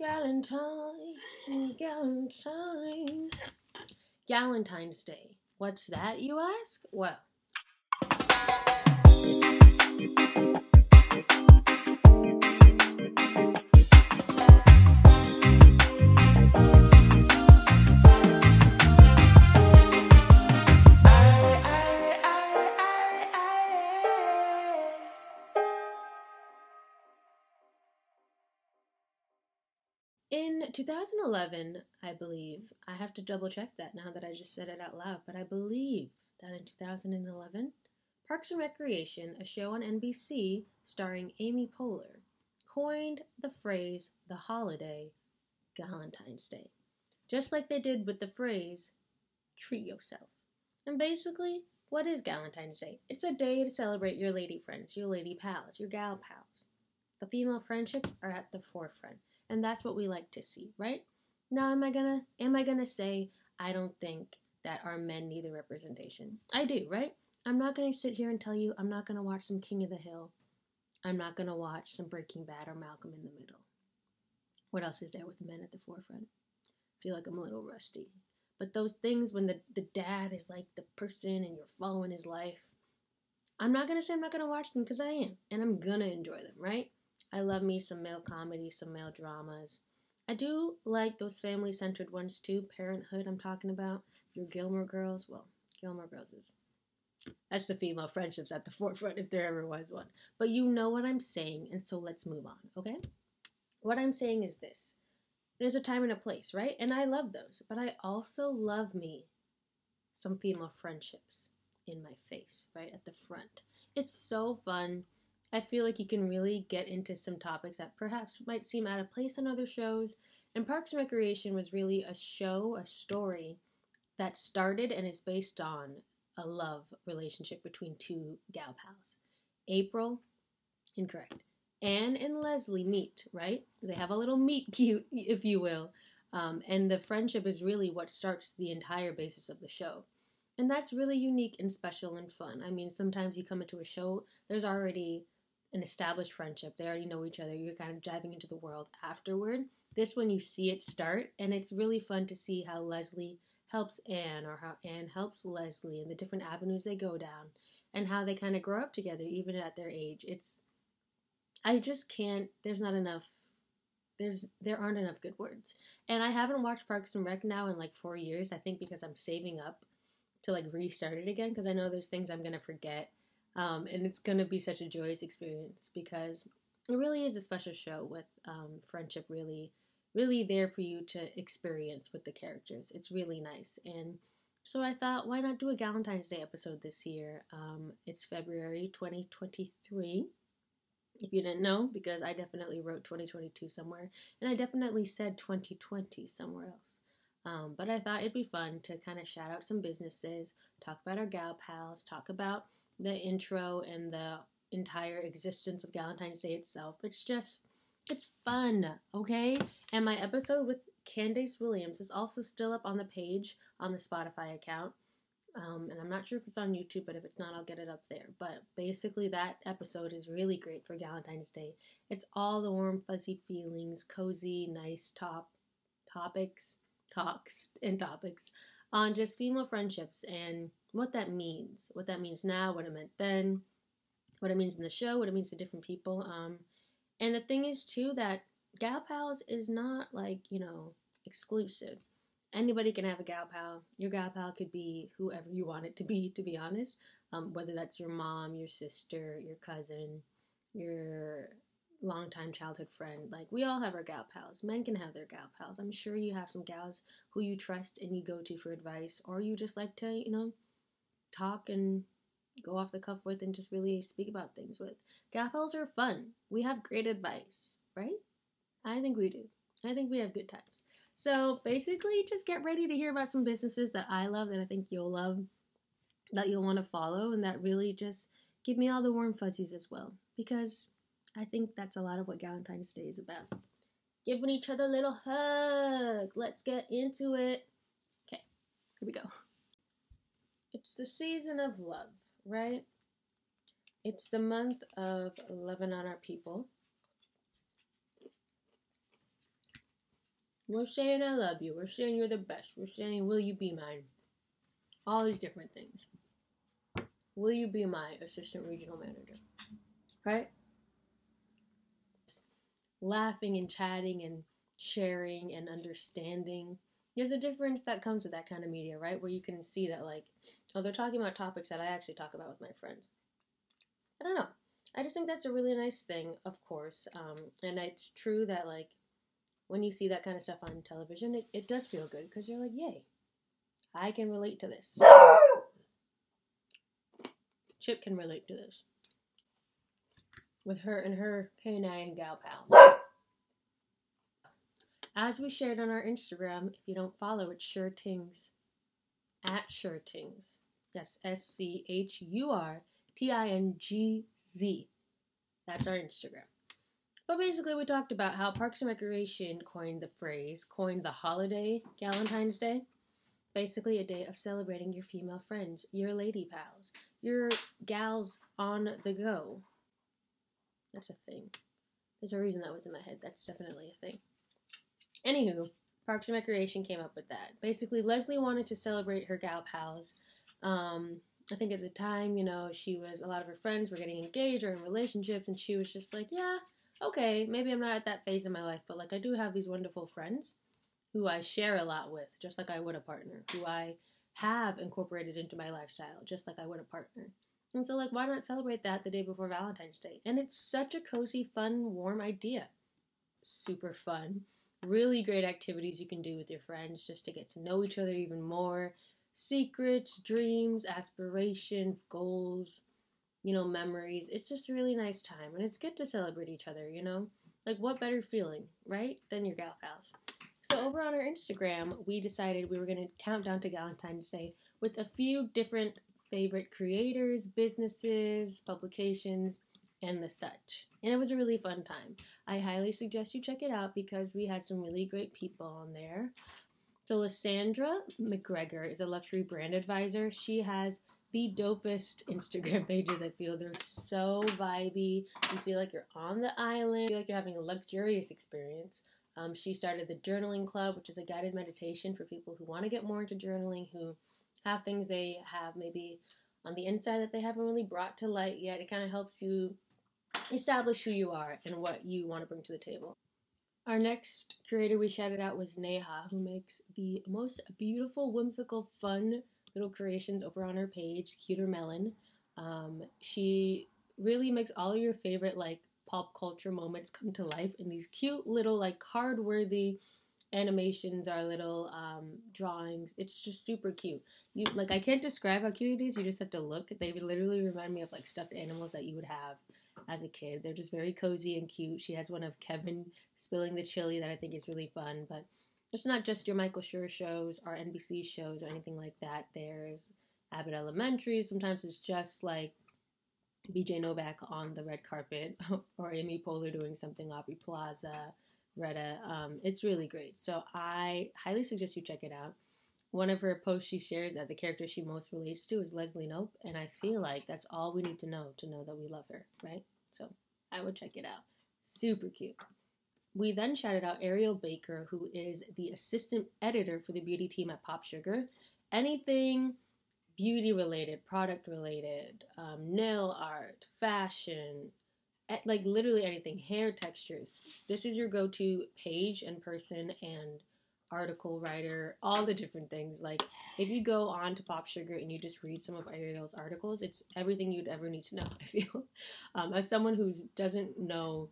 Galentine, Galentine. Galentine's Day. What's that, you ask? Well, 2011, I believe, I have to double check that now that I just said it out loud, but I believe that in 2011, Parks and Recreation, a show on NBC starring Amy Poehler, coined the phrase the holiday Galentine's Day, just like they did with the phrase treat yourself. And basically, what is Galentine's Day? It's a day to celebrate your lady friends, your lady pals, your gal pals. The female friendships are at the forefront and that's what we like to see, right? Now, am I gonna am I gonna say I don't think that our men need the representation? I do, right? I'm not gonna sit here and tell you I'm not gonna watch some King of the Hill. I'm not gonna watch some Breaking Bad or Malcolm in the Middle. What else is there with men at the forefront? I feel like I'm a little rusty. But those things when the, the dad is like the person and you're following his life, I'm not gonna say I'm not gonna watch them because I am, and I'm gonna enjoy them, right? I love me some male comedy, some male dramas. I do like those family centered ones too. Parenthood, I'm talking about. Your Gilmore Girls, well, Gilmore Girls is. That's the female friendships at the forefront if there ever was one. But you know what I'm saying, and so let's move on, okay? What I'm saying is this there's a time and a place, right? And I love those. But I also love me some female friendships in my face, right? At the front. It's so fun I feel like you can really get into some topics that perhaps might seem out of place on other shows. And Parks and Recreation was really a show, a story that started and is based on a love relationship between two gal pals. April, incorrect. Ann and Leslie meet, right? They have a little meet cute, if you will. Um, and the friendship is really what starts the entire basis of the show. And that's really unique and special and fun. I mean, sometimes you come into a show, there's already an established friendship. They already know each other. You're kind of diving into the world afterward. This one you see it start, and it's really fun to see how Leslie helps Ann or how Ann helps Leslie and the different avenues they go down and how they kind of grow up together even at their age. It's I just can't there's not enough there's there aren't enough good words. And I haven't watched Parks and Rec now in like 4 years, I think because I'm saving up to like restart it again because I know there's things I'm to forget um, and it's going to be such a joyous experience because it really is a special show with um, friendship really, really there for you to experience with the characters. It's really nice. And so I thought, why not do a Valentine's Day episode this year? Um, it's February 2023 if you didn't know, because I definitely wrote 2022 somewhere, and I definitely said 2020 somewhere else. Um, but I thought it'd be fun to kind of shout out some businesses, talk about our gal pals, talk about the intro and the entire existence of Valentine's Day itself. It's just, it's fun, okay? And my episode with Candace Williams is also still up on the page on the Spotify account. Um, and I'm not sure if it's on YouTube, but if it's not, I'll get it up there. But basically, that episode is really great for Valentine's Day. It's all the warm, fuzzy feelings, cozy, nice top topics, talks, and topics on just female friendships and what that means, what that means now, what it meant then, what it means in the show, what it means to different people. Um, and the thing is too that gal pals is not like you know exclusive. Anybody can have a gal pal. Your gal pal could be whoever you want it to be, to be honest. Um, whether that's your mom, your sister, your cousin, your longtime childhood friend. Like we all have our gal pals. Men can have their gal pals. I'm sure you have some gals who you trust and you go to for advice, or you just like to, you know, talk and go off the cuff with and just really speak about things with. Gal pals are fun. We have great advice, right? I think we do. I think we have good times. So basically, just get ready to hear about some businesses that I love that I think you'll love, that you'll want to follow, and that really just give me all the warm fuzzies as well. Because I think that's a lot of what Valentine's Day is about. Giving each other a little hug. Let's get into it. Okay, here we go. It's the season of love, right? It's the month of loving on our people. We're saying I love you. We're saying you're the best. We're saying, will you be mine? All these different things. Will you be my assistant regional manager? Right? Laughing and chatting and sharing and understanding. There's a difference that comes with that kind of media, right? Where you can see that, like, oh, they're talking about topics that I actually talk about with my friends. I don't know. I just think that's a really nice thing, of course. Um, and it's true that, like, when you see that kind of stuff on television, it, it does feel good because you're like, yay, I can relate to this. Chip can relate to this. With her and her canine gal pal. As we shared on our Instagram, if you don't follow, it's Schurtingz. At Schurtingz. That's S C H U R T I N G Z. That's our Instagram. But basically, we talked about how Parks and Recreation coined the phrase, coined the holiday Valentine's Day. Basically, a day of celebrating your female friends, your lady pals, your gals on the go. That's a thing. There's a reason that was in my head. That's definitely a thing. Anywho, Parks and Recreation came up with that. Basically, Leslie wanted to celebrate her gal pals. Um, I think at the time, you know, she was, a lot of her friends were getting engaged or in relationships, and she was just like, yeah, okay, maybe I'm not at that phase in my life, but like I do have these wonderful friends who I share a lot with, just like I would a partner, who I have incorporated into my lifestyle, just like I would a partner. And so, like, why not celebrate that the day before Valentine's Day? And it's such a cozy, fun, warm idea. Super fun. Really great activities you can do with your friends just to get to know each other even more. Secrets, dreams, aspirations, goals, you know, memories. It's just a really nice time. And it's good to celebrate each other, you know? Like, what better feeling, right? Than your gal pals. So, over on our Instagram, we decided we were going to count down to Valentine's Day with a few different favorite creators, businesses, publications, and the such. And it was a really fun time. I highly suggest you check it out because we had some really great people on there. So, Lysandra McGregor is a luxury brand advisor. She has the dopest Instagram pages. I feel they're so vibey. You feel like you're on the island, you feel like you're having a luxurious experience. Um, she started the Journaling Club, which is a guided meditation for people who want to get more into journaling, who have things they have maybe on the inside that they haven't really brought to light yet. It kind of helps you establish who you are and what you want to bring to the table. Our next creator we shouted out was Neha, who makes the most beautiful, whimsical, fun little creations over on her page, Cuter Melon. Um, she really makes all of your favorite like pop culture moments come to life in these cute little like card worthy animations or little um, drawings. It's just super cute. You like I can't describe how cute it is. You just have to look. They literally remind me of like stuffed animals that you would have as a kid. They're just very cozy and cute. She has one of Kevin spilling the chili that I think is really fun. But it's not just your Michael Schur shows or NBC shows or anything like that. There's Abbott Elementary. Sometimes it's just like BJ Novak on the red carpet or Amy Poehler doing something Aubrey Plaza, Retta. Um, it's really great. So I highly suggest you check it out. One of her posts she shares that the character she most relates to is Leslie Knope, and I feel like that's all we need to know to know that we love her, right? So I would check it out. Super cute. We then shouted out Ariel Baker, who is the assistant editor for the beauty team at Pop Sugar. Anything beauty related, product related, um, nail art, fashion, like literally anything, hair textures. This is your go to page and person and article writer, all the different things. Like if you go on to Pop Sugar and you just read some of Ariel's articles, it's everything you'd ever need to know. I feel um, as someone who doesn't know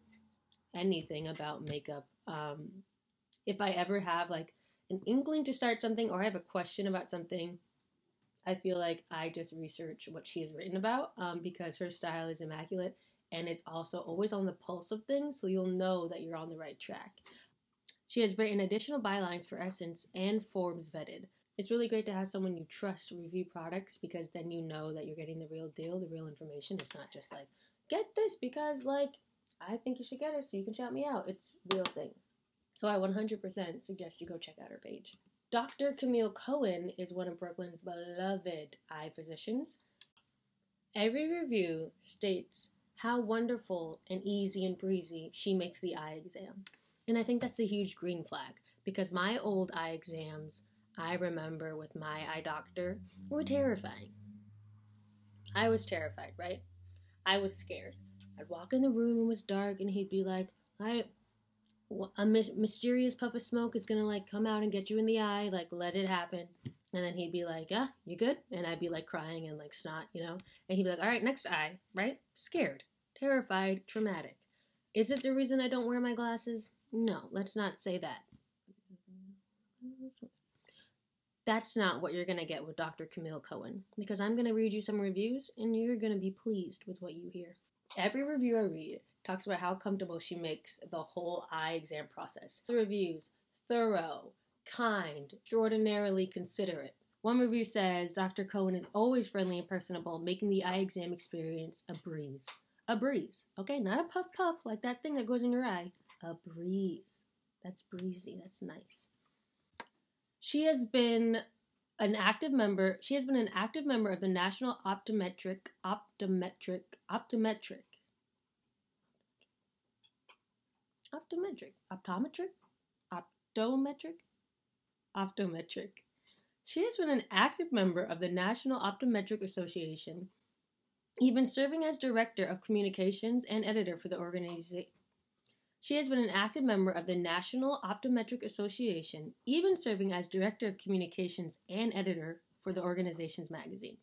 anything about makeup. Um, if I ever have like an inkling to start something or I have a question about something, I feel like I just research what she has written about um, because her style is immaculate and it's also always on the pulse of things, so you'll know that you're on the right track. She has written additional bylines for Essence and Forbes vetted. It's really great to have someone you trust review products because then you know that you're getting the real deal, the real information. It's not just like, get this because, like, I think you should get it so you can shout me out. It's real things. So I 100% suggest you go check out her page. Dr. Camille Cohen is one of Brooklyn's beloved eye physicians. Every review states how wonderful and easy and breezy she makes the eye exam. And I think that's a huge green flag because my old eye exams, I remember with my eye doctor, were terrifying. I was terrified, right? I was scared. I'd walk in the room and it was dark, and he'd be like, "I, a mysterious puff of smoke is gonna like come out and get you in the eye. Like, let it happen." And then he'd be like, "Yeah, you good?" And I'd be like crying and like snot, you know. And he'd be like, "All right, next eye, right? Scared, terrified, traumatic. Is it the reason I don't wear my glasses? No, let's not say that. That's not what you're going to get with Dr. Camille Cohen because I'm going to read you some reviews and you're going to be pleased with what you hear. Every review I read talks about how comfortable she makes the whole eye exam process. The reviews thorough, kind, extraordinarily considerate. One review says Dr. Cohen is always friendly and personable, making the eye exam experience a breeze. A breeze, okay? Not a puff puff like that thing that goes in your eye. A breeze. That's breezy. That's nice. She has been an active member. She has been an active member of the National Optometric Optometric Optometric Optometric Optometric Optometric Optometric. She has been an active member of the National Optometric Association, even serving as director of communications and editor for the organization she has been an active member of the National Optometric Association, even serving as Director of Communications and editor for the organization's magazine.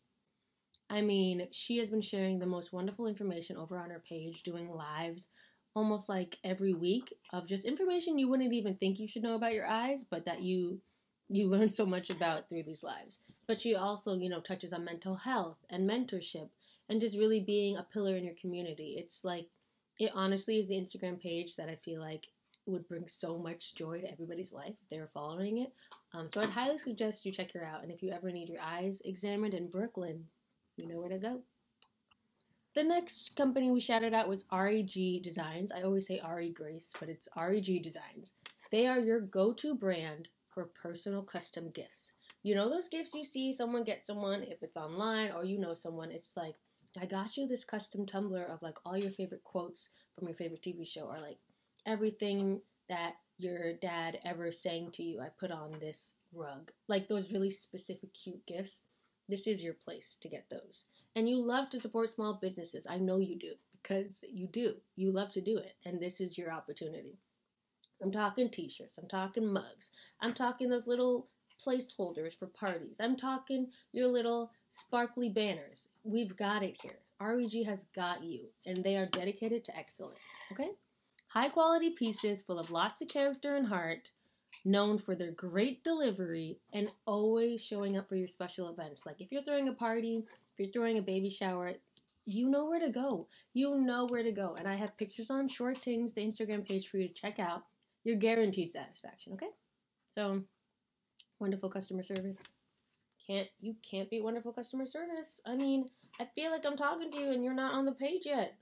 I mean, she has been sharing the most wonderful information over on her page, doing lives almost like every week of just information you wouldn't even think you should know about your eyes, but that you you learn so much about through these lives. But she also, you know, touches on mental health and mentorship and just really being a pillar in your community. It's like it honestly is the Instagram page that I feel like would bring so much joy to everybody's life if they were following it. Um, so I'd highly suggest you check her out. And if you ever need your eyes examined in Brooklyn, you know where to go. The next company we shouted out was REG Designs. I always say RE Grace, but it's REG Designs. They are your go to brand for personal custom gifts. You know those gifts you see someone get someone, if it's online or you know someone, it's like I got you this custom tumbler of like all your favorite quotes from your favorite TV show or like everything that your dad ever sang to you. I put on this rug. Like those really specific cute gifts. This is your place to get those. And you love to support small businesses. I know you do because you do. You love to do it. And this is your opportunity. I'm talking t shirts. I'm talking mugs. I'm talking those little placeholders for parties. I'm talking your little sparkly banners. We've got it here. REG has got you, and they are dedicated to excellence. Okay? High quality pieces full of lots of character and heart, known for their great delivery, and always showing up for your special events. Like if you're throwing a party, if you're throwing a baby shower, you know where to go. You know where to go. And I have pictures on Schurtingz, the Instagram page for you to check out. You're guaranteed satisfaction, okay? So, wonderful customer service can't you can't be wonderful customer service. I mean, I feel like I'm talking to you and you're not on the page yet.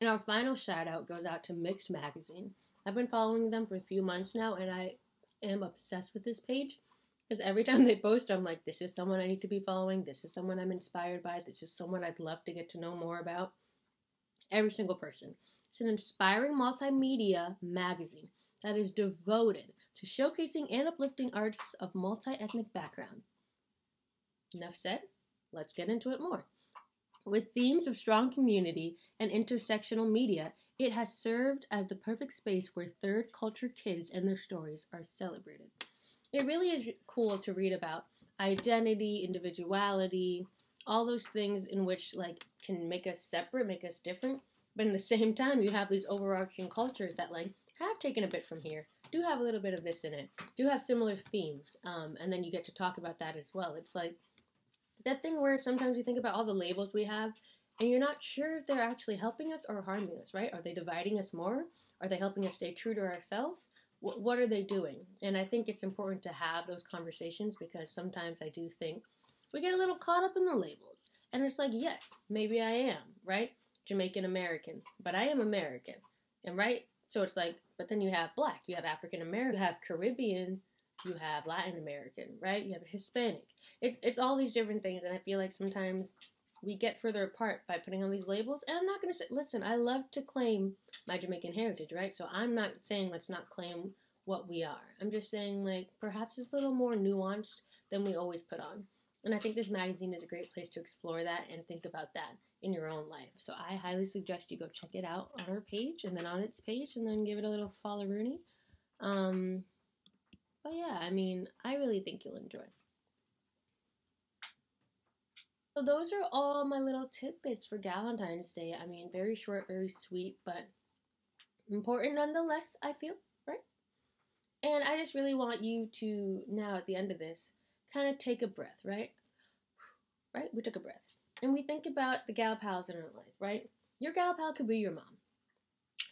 And our final shout out goes out to Mixed Magazine. I've been following them for a few months now and I am obsessed with this page because every time they post, I'm like, this is someone I need to be following. This is someone I'm inspired by. This is someone I'd love to get to know more about. Every single person. It's an inspiring multimedia magazine that is devoted to showcasing and uplifting artists of multi ethnic background. Enough said, let's get into it more. With themes of strong community and intersectional media, it has served as the perfect space where third culture kids and their stories are celebrated. It really is cool to read about identity, individuality, all those things in which like can make us separate, make us different, but in the same time you have these overarching cultures that like have taken a bit from here, do have a little bit of this in it, do have similar themes, um, and then you get to talk about that as well. It's like that thing where sometimes you think about all the labels we have, and you're not sure if they're actually helping us or harming us, right? Are they dividing us more? Are they helping us stay true to ourselves? What, what are they doing? And I think it's important to have those conversations because sometimes I do think we get a little caught up in the labels. And it's like, yes, maybe I am, right? Jamaican American, but I am American. And right, so it's like, but then you have black, you have African American, you have Caribbean, you have Latin American, right? You have Hispanic. It's it's all these different things, and I feel like sometimes we get further apart by putting on these labels. And I'm not going to say, listen, I love to claim my Jamaican heritage, right? So I'm not saying let's not claim what we are. I'm just saying, like, perhaps it's a little more nuanced than we always put on. And I think this magazine is a great place to explore that and think about that in your own life. So I highly suggest you go check it out on our page and then on its page and then give it a little follow Rooney. Um, but yeah, I mean, I really think you'll enjoy. So those are all my little tidbits for Valentine's Day. I mean, very short, very sweet, but important nonetheless, I feel, right? And I just really want you to now at the end of this kind of take a breath, right? Right? We took a breath. And we think about the gal pals in our life, right? Your gal pal could be your mom.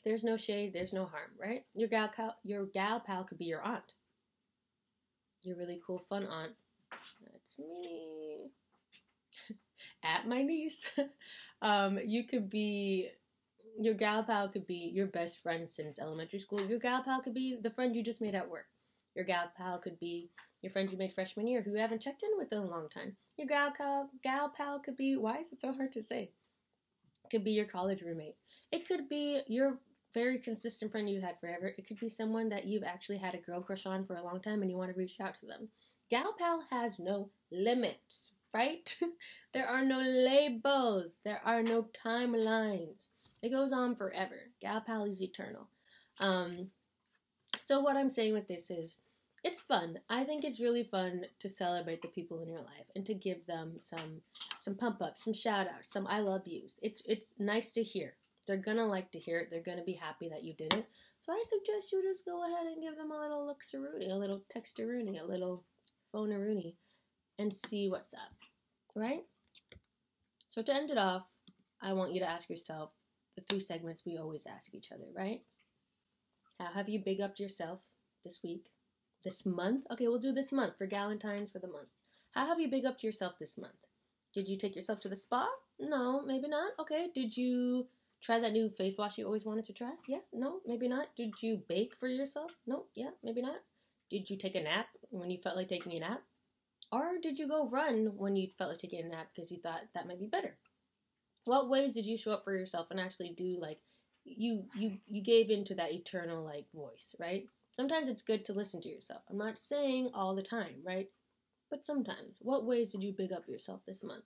There's no shade, there's no harm, right? Your gal pal, your gal pal could be your aunt. Your really cool fun aunt. That's me. At my niece. um, you could be your gal pal could be your best friend since elementary school. Your gal pal could be the friend you just made at work. Your gal pal could be your friend you made freshman year who you haven't checked in with in a long time. Your gal pal, gal pal could be, why is it so hard to say? Could be your college roommate. It could be your very consistent friend you've had forever. It could be someone that you've actually had a girl crush on for a long time and you want to reach out to them. Gal pal has no limits, right? there are no labels. There are no timelines. It goes on forever. Gal pal is eternal. Um, so what I'm saying with this is it's fun. I think it's really fun to celebrate the people in your life and to give them some some pump ups, some shout outs, some I love yous. It's it's nice to hear. They're gonna like to hear it. They're gonna be happy that you did it. So I suggest you just go ahead and give them a little look a little texteroonie, a little phone and see what's up. Right? So to end it off, I want you to ask yourself the three segments we always ask each other, right? How have you big upped yourself this week? This month? Okay, we'll do this month for Galentine's for the month. How have you big upped yourself this month? Did you take yourself to the spa? No, maybe not. Okay. Did you try that new face wash you always wanted to try? Yeah, no, maybe not. Did you bake for yourself? No, yeah, maybe not. Did you take a nap when you felt like taking a nap? Or did you go run when you felt like taking a nap because you thought that might be better? What ways did you show up for yourself and actually do like you you you gave into that eternal like voice, right? Sometimes it's good to listen to yourself. I'm not saying all the time, right? But sometimes. What ways did you big up yourself this month?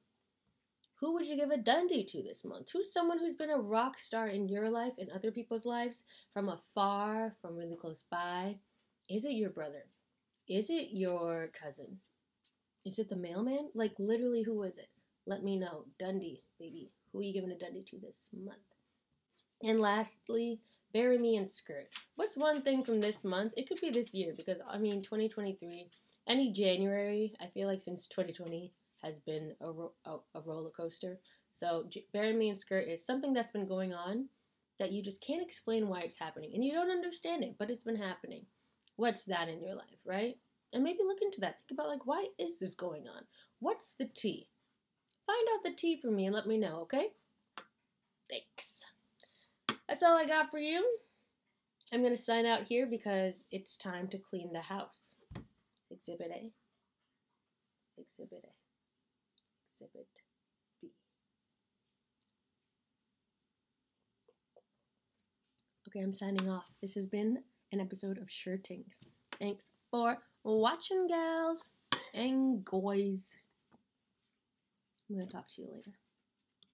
Who would you give a Dundie to this month? Who's someone who's been a rock star in your life and other people's lives from afar, from really close by? Is it your brother? Is it your cousin? Is it the mailman? Like, literally, who is it? Let me know. Dundie, baby. Who are you giving a Dundie to this month? And lastly, bury me in skirt. What's one thing from this month? It could be this year because I mean 2023. Any January, I feel like since 2020 has been a, ro- a, roller coaster. So J- bury me in skirt is something that's been going on that you just can't explain why it's happening and you don't understand it, but it's been happening. What's that in your life, right? And maybe look into that. Think about like why is this going on? What's the tea? Find out the tea for me and let me know, okay? Thanks. That's all I got for you. I'm going to sign out here because it's time to clean the house. Exhibit A. Exhibit A. Exhibit B. Okay, I'm signing off. This has been an episode of Schur Tingz. Thanks for watching, gals and guys. I'm going to talk to you later.